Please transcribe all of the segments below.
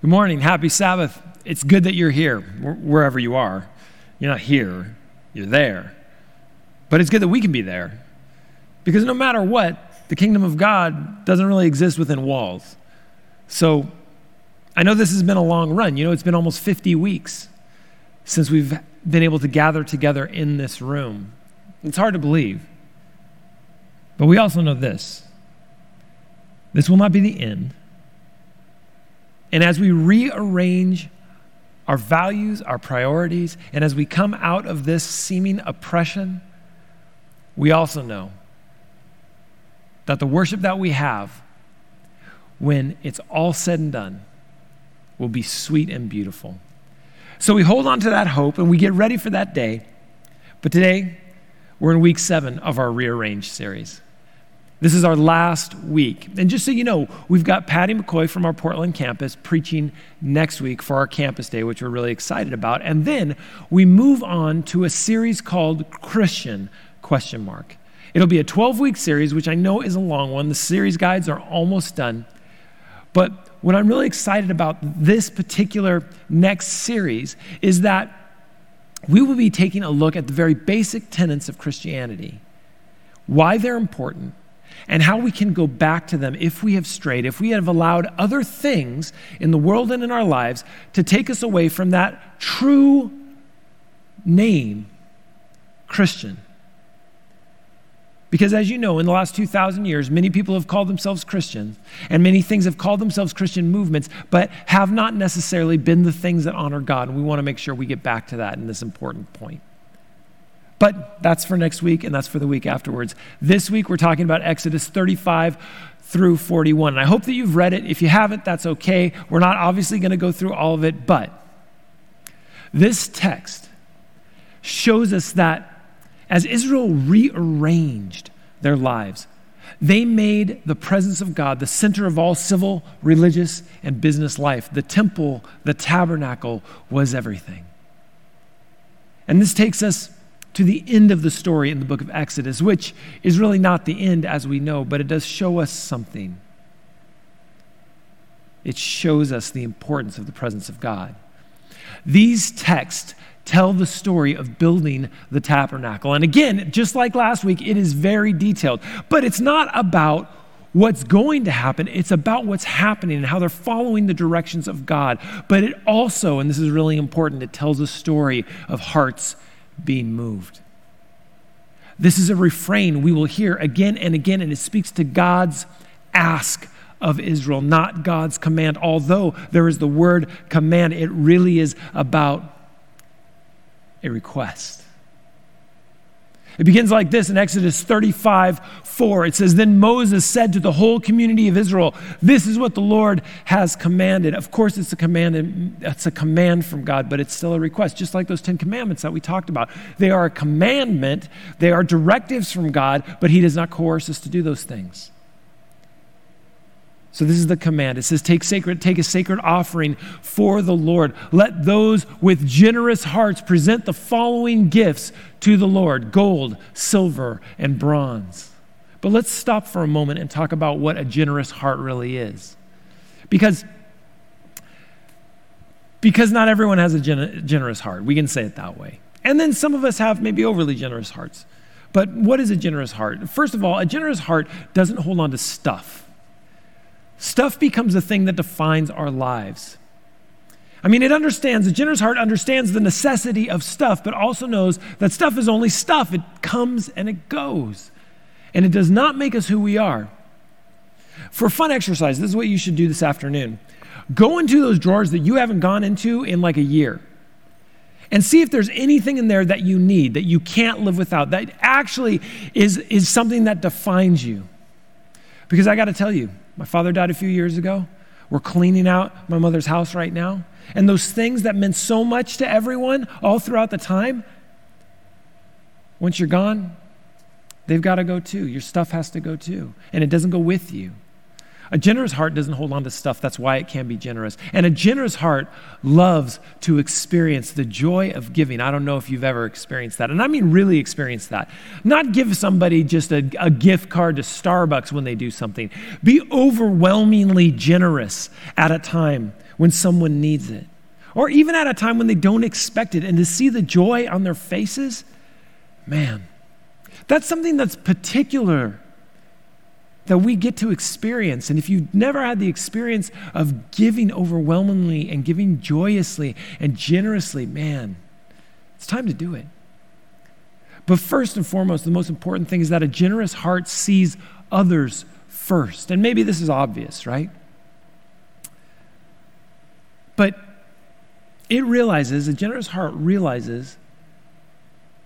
Good morning. Happy Sabbath. It's good that you're here, wherever you are. You're not here, you're there. But it's good that we can be there. Because no matter what, the kingdom of God doesn't really exist within walls. So I know this has been a long run. You know, it's been almost 50 weeks since we've been able to gather together in this room. It's hard to believe. But we also know this this will not be the end. And as we rearrange our values, our priorities, and as we come out of this seeming oppression, we also know that the worship that we have, when it's all said and done, will be sweet and beautiful. So we hold on to that hope and we get ready for that day. But today, we're in week seven of our Rearrange series. This is our last week. And just so you know, we've got Patty McCoy from our Portland campus preaching next week for our campus day, which we're really excited about. And then we move on to a series called Christian question mark. It'll be a 12-week series, which I know is a long one. The series guides are almost done. But what I'm really excited about this particular next series is that we will be taking a look at the very basic tenets of Christianity, why they're important, and how we can go back to them if we have strayed, if we have allowed other things in the world and in our lives to take us away from that true name, Christian. Because as you know, in the last 2,000 years, many people have called themselves Christians, and many things have called themselves Christian movements, but have not necessarily been the things that honor God. And we want to make sure we get back to that in this important point. But that's for next week, and that's for the week afterwards. This week, we're talking about Exodus 35 through 41. And I hope that you've read it. If you haven't, that's okay. We're not obviously going to go through all of it, but this text shows us that as Israel rearranged their lives, they made the presence of God the center of all civil, religious, and business life. The temple, the tabernacle was everything. And this takes us to the end of the story in the book of Exodus, which is really not the end as we know, but it does show us something. It shows us the importance of the presence of God. These texts tell the story of building the tabernacle. And again, just like last week, it is very detailed, but it's not about what's going to happen, it's about what's happening and how they're following the directions of God. But it also, and this is really important, it tells a story of hearts being moved. This is a refrain we will hear again and again, and it speaks to God's ask of Israel, not God's command. Although there is the word command, it really is about a request. It begins like this in Exodus 35 4. It says, Then Moses said to the whole community of Israel, This is what the Lord has commanded. Of course, it's a command, it's a command from God, but it's still a request, just like those Ten Commandments that we talked about. They are a commandment, they are directives from God, but He does not coerce us to do those things. So this is the command. It says, take sacred, take a sacred offering for the Lord. Let those with generous hearts present the following gifts to the Lord: gold, silver, and bronze. But let's stop for a moment and talk about what a generous heart really is. Because because not everyone has a gen- generous heart. We can say it that way. And then some of us have maybe overly generous hearts. But what is a generous heart? First of all, a generous heart doesn't hold on to stuff. Stuff becomes a thing that defines our lives. I mean, it understands, a generous heart understands the necessity of stuff, but also knows that stuff is only stuff. It comes and it goes. And it does not make us who we are. For fun exercise, this is what you should do this afternoon. Go into those drawers that you haven't gone into in like a year and see if there's anything in there that you need, that you can't live without, that actually is, is something that defines you. Because I got to tell you, my father died a few years ago. We're cleaning out my mother's house right now. And those things that meant so much to everyone all throughout the time, once you're gone, they've got to go too. Your stuff has to go too. And it doesn't go with you. A generous heart doesn't hold on to stuff. That's why it can be generous. And a generous heart loves to experience the joy of giving. I don't know if you've ever experienced that. And I mean, really experience that. Not give somebody just a, a gift card to Starbucks when they do something. Be overwhelmingly generous at a time when someone needs it, or even at a time when they don't expect it. And to see the joy on their faces, man, that's something that's particular that we get to experience. And if you've never had the experience of giving overwhelmingly and giving joyously and generously, man, it's time to do it. But first and foremost, the most important thing is that a generous heart sees others first. And maybe this is obvious, right? But it realizes, a generous heart realizes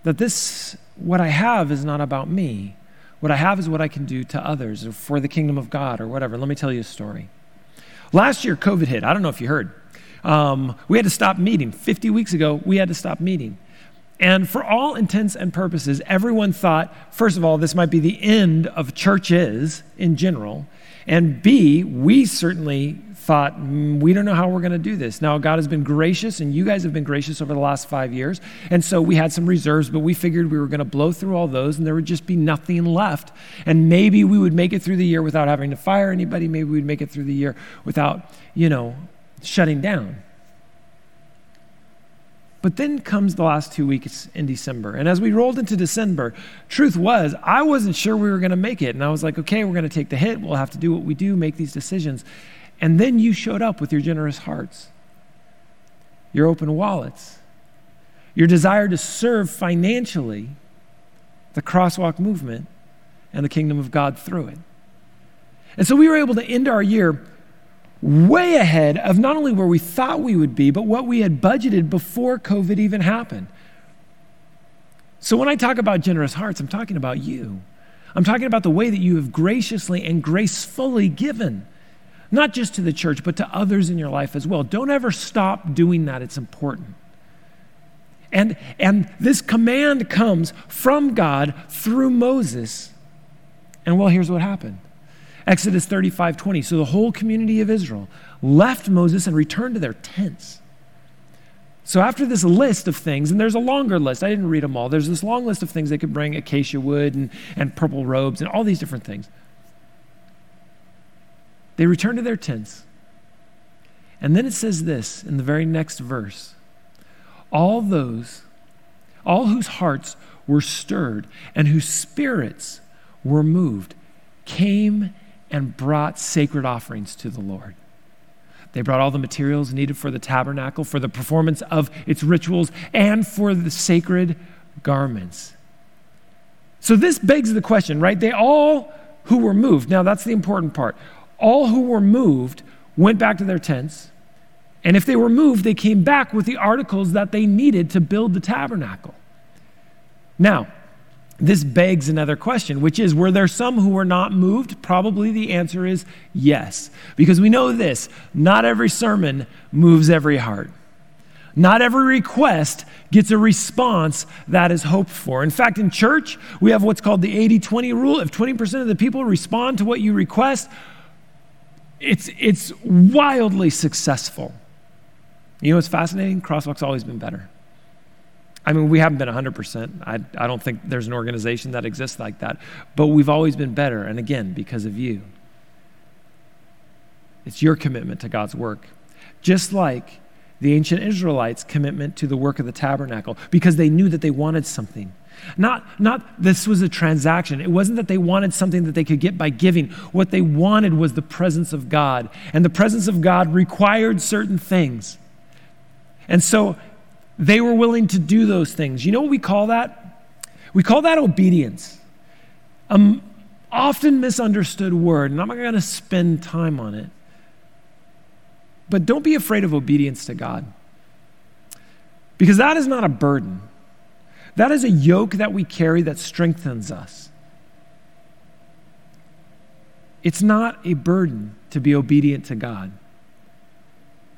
that this, what I have, is not about me. What I have is what I can do to others or for the kingdom of God or whatever. Let me tell you a story. Last year, COVID hit. I don't know if you heard. Um, we had to stop meeting. 50 weeks ago, we had to stop meeting. And for all intents and purposes, everyone thought, first of all, this might be the end of churches in general. And B, we certainly thought, mm, we don't know how we're going to do this. Now, God has been gracious, and you guys have been gracious over the last five years. And so we had some reserves, but we figured we were going to blow through all those, and there would just be nothing left. And maybe we would make it through the year without having to fire anybody. Maybe we'd make it through the year without, you know, shutting down. But then comes the last two weeks in December. And as we rolled into December, truth was, I wasn't sure we were going to make it. And I was like, okay, we're going to take the hit. We'll have to do what we do, make these decisions. And then you showed up with your generous hearts, your open wallets, your desire to serve financially the crosswalk movement and the kingdom of God through it. And so we were able to end our year way ahead of not only where we thought we would be, but what we had budgeted before COVID even happened. So when I talk about generous hearts, I'm talking about you. I'm talking about the way that you have graciously and gracefully given not just to the church, but to others in your life as well. Don't ever stop doing that, it's important. And, and this command comes from God through Moses. And well, here's what happened Exodus 35 20. So the whole community of Israel left Moses and returned to their tents. So, after this list of things, and there's a longer list, I didn't read them all. There's this long list of things they could bring acacia wood and, and purple robes and all these different things. They return to their tents. And then it says this in the very next verse all those, all whose hearts were stirred and whose spirits were moved, came and brought sacred offerings to the Lord. They brought all the materials needed for the tabernacle, for the performance of its rituals, and for the sacred garments. So this begs the question, right? They all who were moved. Now, that's the important part all who were moved went back to their tents. And if they were moved, they came back with the articles that they needed to build the tabernacle. Now, this begs another question, which is Were there some who were not moved? Probably the answer is yes. Because we know this not every sermon moves every heart. Not every request gets a response that is hoped for. In fact, in church, we have what's called the 80 20 rule. If 20% of the people respond to what you request, it's, it's wildly successful. You know what's fascinating? Crosswalk's always been better. I mean, we haven't been 100%. I, I don't think there's an organization that exists like that. But we've always been better. And again, because of you. It's your commitment to God's work. Just like the ancient Israelites' commitment to the work of the tabernacle, because they knew that they wanted something. Not, not this was a transaction. It wasn't that they wanted something that they could get by giving. What they wanted was the presence of God. And the presence of God required certain things. And so they were willing to do those things. You know what we call that? We call that obedience. An often misunderstood word, and I'm not going to spend time on it. But don't be afraid of obedience to God. Because that is not a burden. That is a yoke that we carry that strengthens us. It's not a burden to be obedient to God.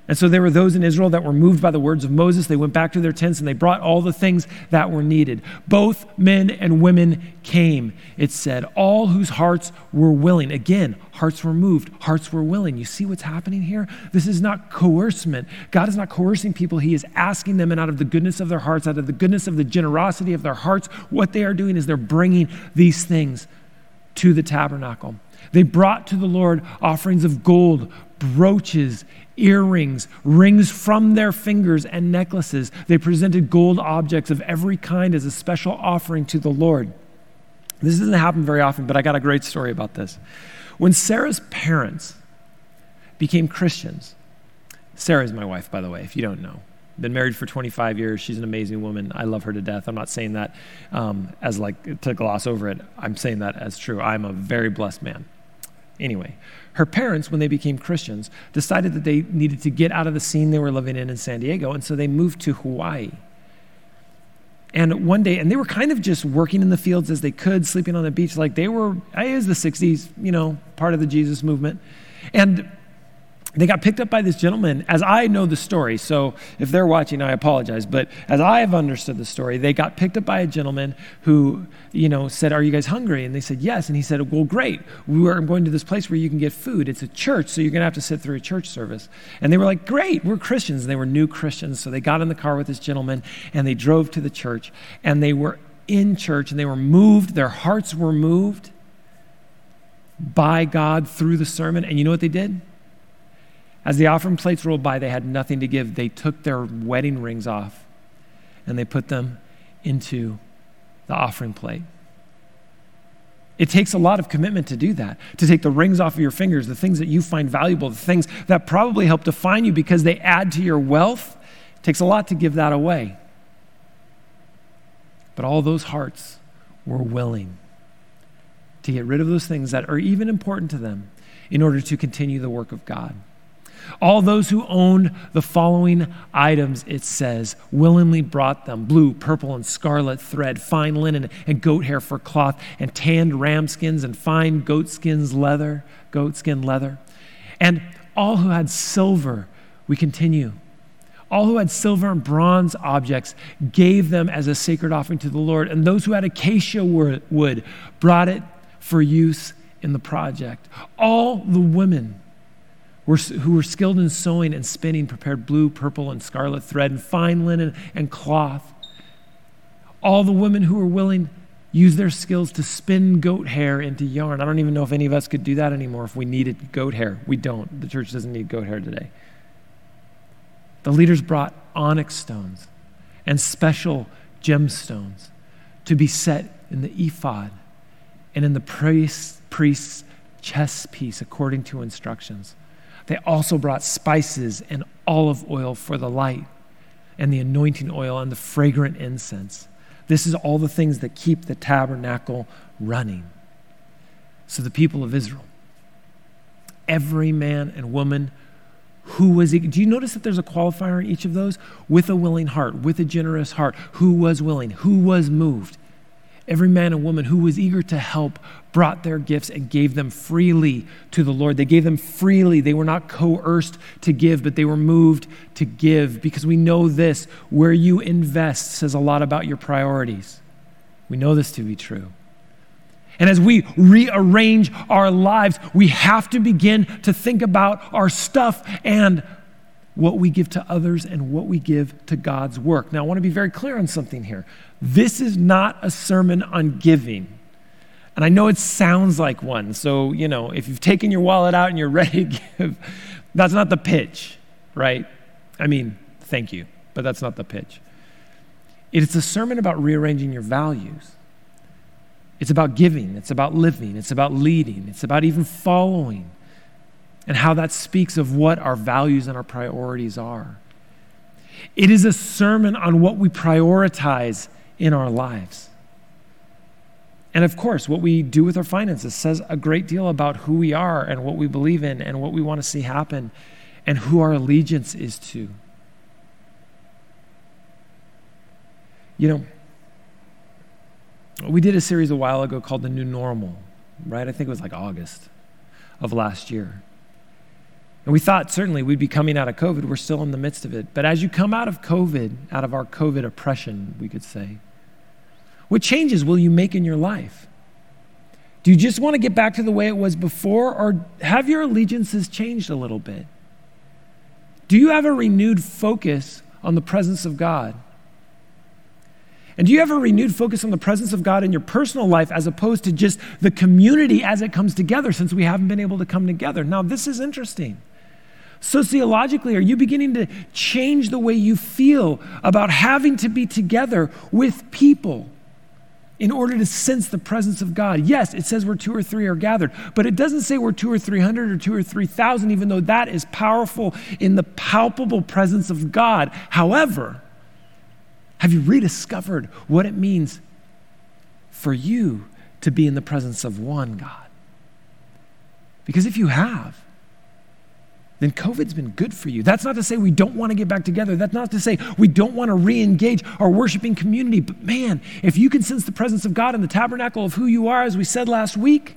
And so there were those in Israel that were moved by the words of Moses. They went back to their tents and they brought all the things that were needed. Both men and women came, it said, all whose hearts were willing. Again, hearts were moved, hearts were willing. You see what's happening here? This is not coercement. God is not coercing people, He is asking them, and out of the goodness of their hearts, out of the goodness of the generosity of their hearts, what they are doing is they're bringing these things to the tabernacle. They brought to the Lord offerings of gold, brooches, earrings, rings from their fingers, and necklaces. They presented gold objects of every kind as a special offering to the Lord. This doesn't happen very often, but I got a great story about this. When Sarah's parents became Christians, Sarah's my wife, by the way, if you don't know. Been married for 25 years. She's an amazing woman. I love her to death. I'm not saying that um, as like to gloss over it. I'm saying that as true. I'm a very blessed man. Anyway, her parents, when they became Christians, decided that they needed to get out of the scene they were living in in San Diego, and so they moved to Hawaii. And one day, and they were kind of just working in the fields as they could, sleeping on the beach, like they were, it was the 60s, you know, part of the Jesus movement. And they got picked up by this gentleman as i know the story so if they're watching i apologize but as i have understood the story they got picked up by a gentleman who you know said are you guys hungry? And they said yes. And he said well great. We're going to this place where you can get food. It's a church so you're going to have to sit through a church service. And they were like great we're christians. And they were new christians so they got in the car with this gentleman and they drove to the church and they were in church and they were moved their hearts were moved by god through the sermon. And you know what they did as the offering plates rolled by, they had nothing to give. They took their wedding rings off and they put them into the offering plate. It takes a lot of commitment to do that, to take the rings off of your fingers, the things that you find valuable, the things that probably help define you because they add to your wealth. It takes a lot to give that away. But all those hearts were willing to get rid of those things that are even important to them in order to continue the work of God. All those who owned the following items, it says, willingly brought them blue, purple, and scarlet thread, fine linen, and goat hair for cloth, and tanned ram skins, and fine goat skins leather, goat skin leather. And all who had silver, we continue. All who had silver and bronze objects gave them as a sacred offering to the Lord. And those who had acacia wood brought it for use in the project. All the women who were skilled in sewing and spinning prepared blue, purple, and scarlet thread and fine linen and cloth. All the women who were willing used their skills to spin goat hair into yarn. I don't even know if any of us could do that anymore if we needed goat hair. We don't. The church doesn't need goat hair today. The leaders brought onyx stones and special gemstones to be set in the ephod and in the priest's chest piece according to instructions. They also brought spices and olive oil for the light, and the anointing oil and the fragrant incense. This is all the things that keep the tabernacle running. So the people of Israel, every man and woman who was, do you notice that there's a qualifier in each of those? With a willing heart, with a generous heart. Who was willing? Who was moved? Every man and woman who was eager to help brought their gifts and gave them freely to the Lord. They gave them freely. They were not coerced to give, but they were moved to give because we know this where you invest says a lot about your priorities. We know this to be true. And as we rearrange our lives, we have to begin to think about our stuff and what we give to others and what we give to God's work. Now, I want to be very clear on something here. This is not a sermon on giving. And I know it sounds like one. So, you know, if you've taken your wallet out and you're ready to give, that's not the pitch, right? I mean, thank you, but that's not the pitch. It's a sermon about rearranging your values. It's about giving, it's about living, it's about leading, it's about even following, and how that speaks of what our values and our priorities are. It is a sermon on what we prioritize in our lives. And of course, what we do with our finances says a great deal about who we are and what we believe in and what we want to see happen and who our allegiance is to. You know, we did a series a while ago called The New Normal, right? I think it was like August of last year. And we thought certainly we'd be coming out of COVID. We're still in the midst of it. But as you come out of COVID, out of our COVID oppression, we could say, what changes will you make in your life? Do you just want to get back to the way it was before, or have your allegiances changed a little bit? Do you have a renewed focus on the presence of God? And do you have a renewed focus on the presence of God in your personal life as opposed to just the community as it comes together since we haven't been able to come together? Now, this is interesting. Sociologically, are you beginning to change the way you feel about having to be together with people in order to sense the presence of God? Yes, it says where two or three are gathered, but it doesn't say we're two or three hundred or two or three thousand, even though that is powerful in the palpable presence of God. However, have you rediscovered what it means for you to be in the presence of one God? Because if you have, then COVID's been good for you. That's not to say we don't want to get back together. That's not to say we don't want to re engage our worshiping community. But man, if you can sense the presence of God in the tabernacle of who you are, as we said last week,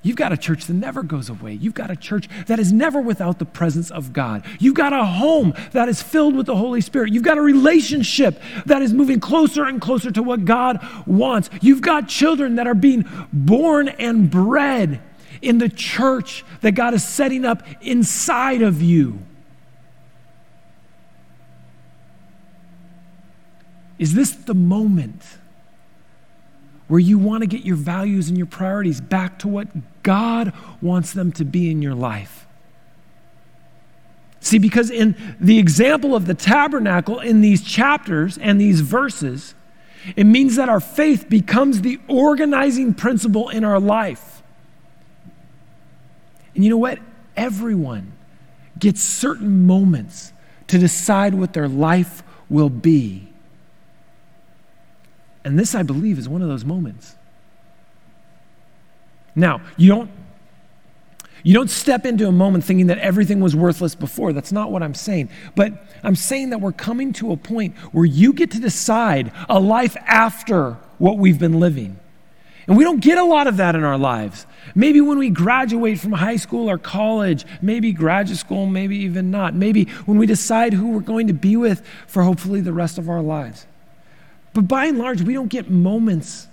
You've got a church that never goes away. You've got a church that is never without the presence of God. You've got a home that is filled with the Holy Spirit. You've got a relationship that is moving closer and closer to what God wants. You've got children that are being born and bred in the church that God is setting up inside of you. Is this the moment where you want to get your values and your priorities back to what God wants them to be in your life? See, because in the example of the tabernacle in these chapters and these verses, it means that our faith becomes the organizing principle in our life. And you know what? Everyone gets certain moments to decide what their life will be. And this, I believe, is one of those moments. Now, you don't you don't step into a moment thinking that everything was worthless before. That's not what I'm saying. But I'm saying that we're coming to a point where you get to decide a life after what we've been living. And we don't get a lot of that in our lives. Maybe when we graduate from high school or college, maybe graduate school, maybe even not. Maybe when we decide who we're going to be with for hopefully the rest of our lives. But by and large, we don't get moments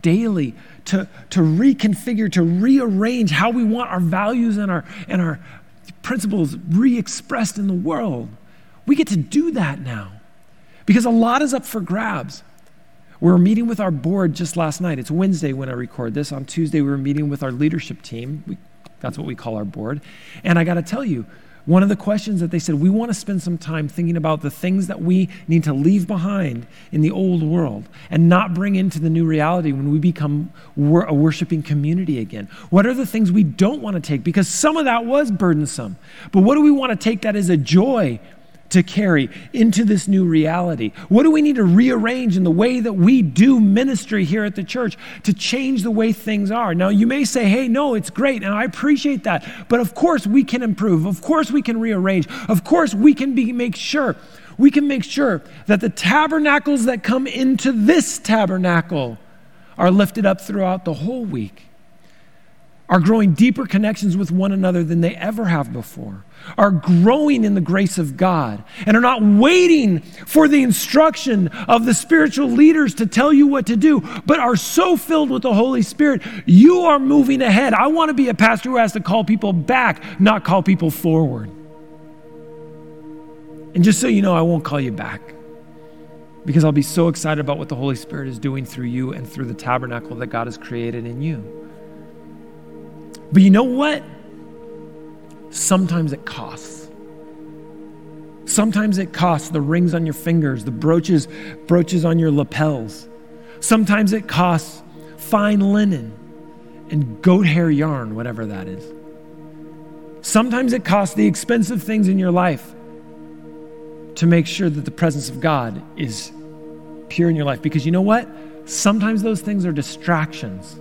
daily to, to reconfigure, to rearrange how we want our values and our, and our principles re expressed in the world. We get to do that now because a lot is up for grabs. We were meeting with our board just last night. It's Wednesday when I record this. On Tuesday, we were meeting with our leadership team. We, that's what we call our board. And I got to tell you, one of the questions that they said, we want to spend some time thinking about the things that we need to leave behind in the old world and not bring into the new reality when we become a worshiping community again. What are the things we don't want to take? Because some of that was burdensome. But what do we want to take that is a joy to carry into this new reality? What do we need to rearrange in the way that we do ministry here at the church to change the way things are? Now, you may say, hey, no, it's great, and I appreciate that. But of course, we can improve. Of course, we can rearrange. Of course, we can be, make sure. We can make sure that the tabernacles that come into this tabernacle are lifted up throughout the whole week are growing deeper connections with one another than they ever have before, are growing in the grace of God, and are not waiting for the instruction of the spiritual leaders to tell you what to do, but are so filled with the Holy Spirit, you are moving ahead. I want to be a pastor who has to call people back, not call people forward. And just so you know, I won't call you back because I'll be so excited about what the Holy Spirit is doing through you and through the tabernacle that God has created in you. But you know what? Sometimes it costs. Sometimes it costs the rings on your fingers, the brooches, brooches on your lapels. Sometimes it costs fine linen and goat hair yarn, whatever that is. Sometimes it costs the expensive things in your life to make sure that the presence of God is pure in your life. Because you know what? Sometimes those things are distractions,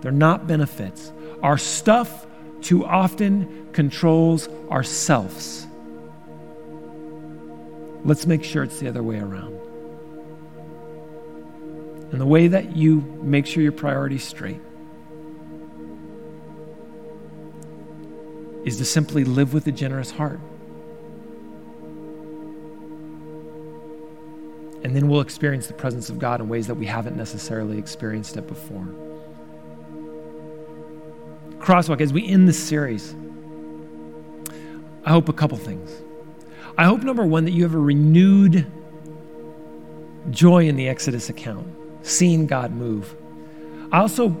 they're not benefits. Our stuff too often controls ourselves. Let's make sure it's the other way around. And the way that you make sure your priorities straight is to simply live with a generous heart. And then we'll experience the presence of God in ways that we haven't necessarily experienced it before. Crosswalk, as we end this series, I hope a couple things. I hope, number one, that you have a renewed joy in the Exodus account, seeing God move. I also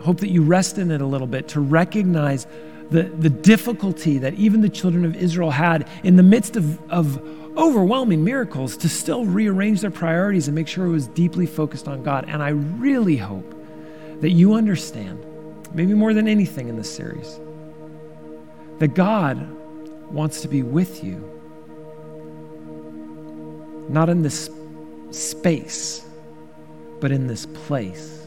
hope that you rest in it a little bit to recognize the, the difficulty that even the children of Israel had in the midst of, of overwhelming miracles to still rearrange their priorities and make sure it was deeply focused on God. And I really hope that you understand, maybe more than anything in this series, that God wants to be with you, not in this space, but in this place.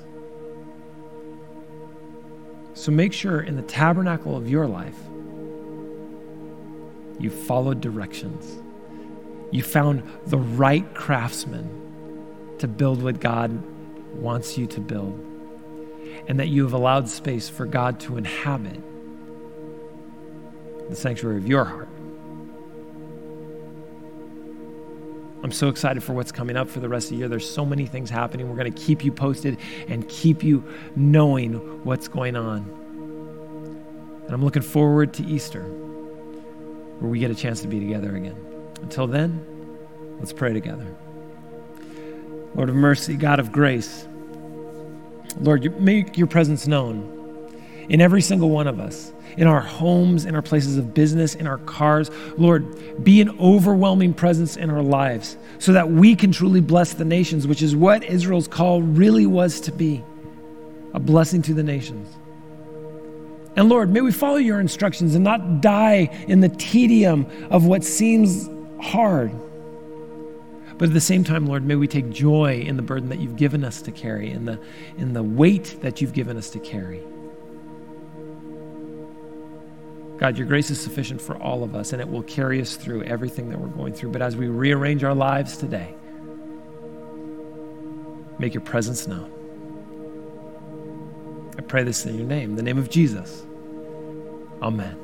So make sure in the tabernacle of your life, you followed directions. You found the right craftsman to build what God wants you to build. And that you have allowed space for God to inhabit the sanctuary of your heart. I'm so excited for what's coming up for the rest of the year. There's so many things happening. We're going to keep you posted and keep you knowing what's going on. And I'm looking forward to Easter, where we get a chance to be together again. Until then, let's pray together. Lord of mercy, God of grace, Lord, make your presence known in every single one of us in our homes, in our places of business, in our cars. Lord, be an overwhelming presence in our lives so that we can truly bless the nations, which is what Israel's call really was to be a blessing to the nations. And Lord, may we follow your instructions and not die in the tedium of what seems hard. But at the same time, Lord, may we take joy in the burden that you've given us to carry, in the, in the weight that you've given us to carry. God, your grace is sufficient for all of us, and it will carry us through everything that we're going through. But as we rearrange our lives today, make your presence known. I pray this in your name, the name of Jesus. Amen.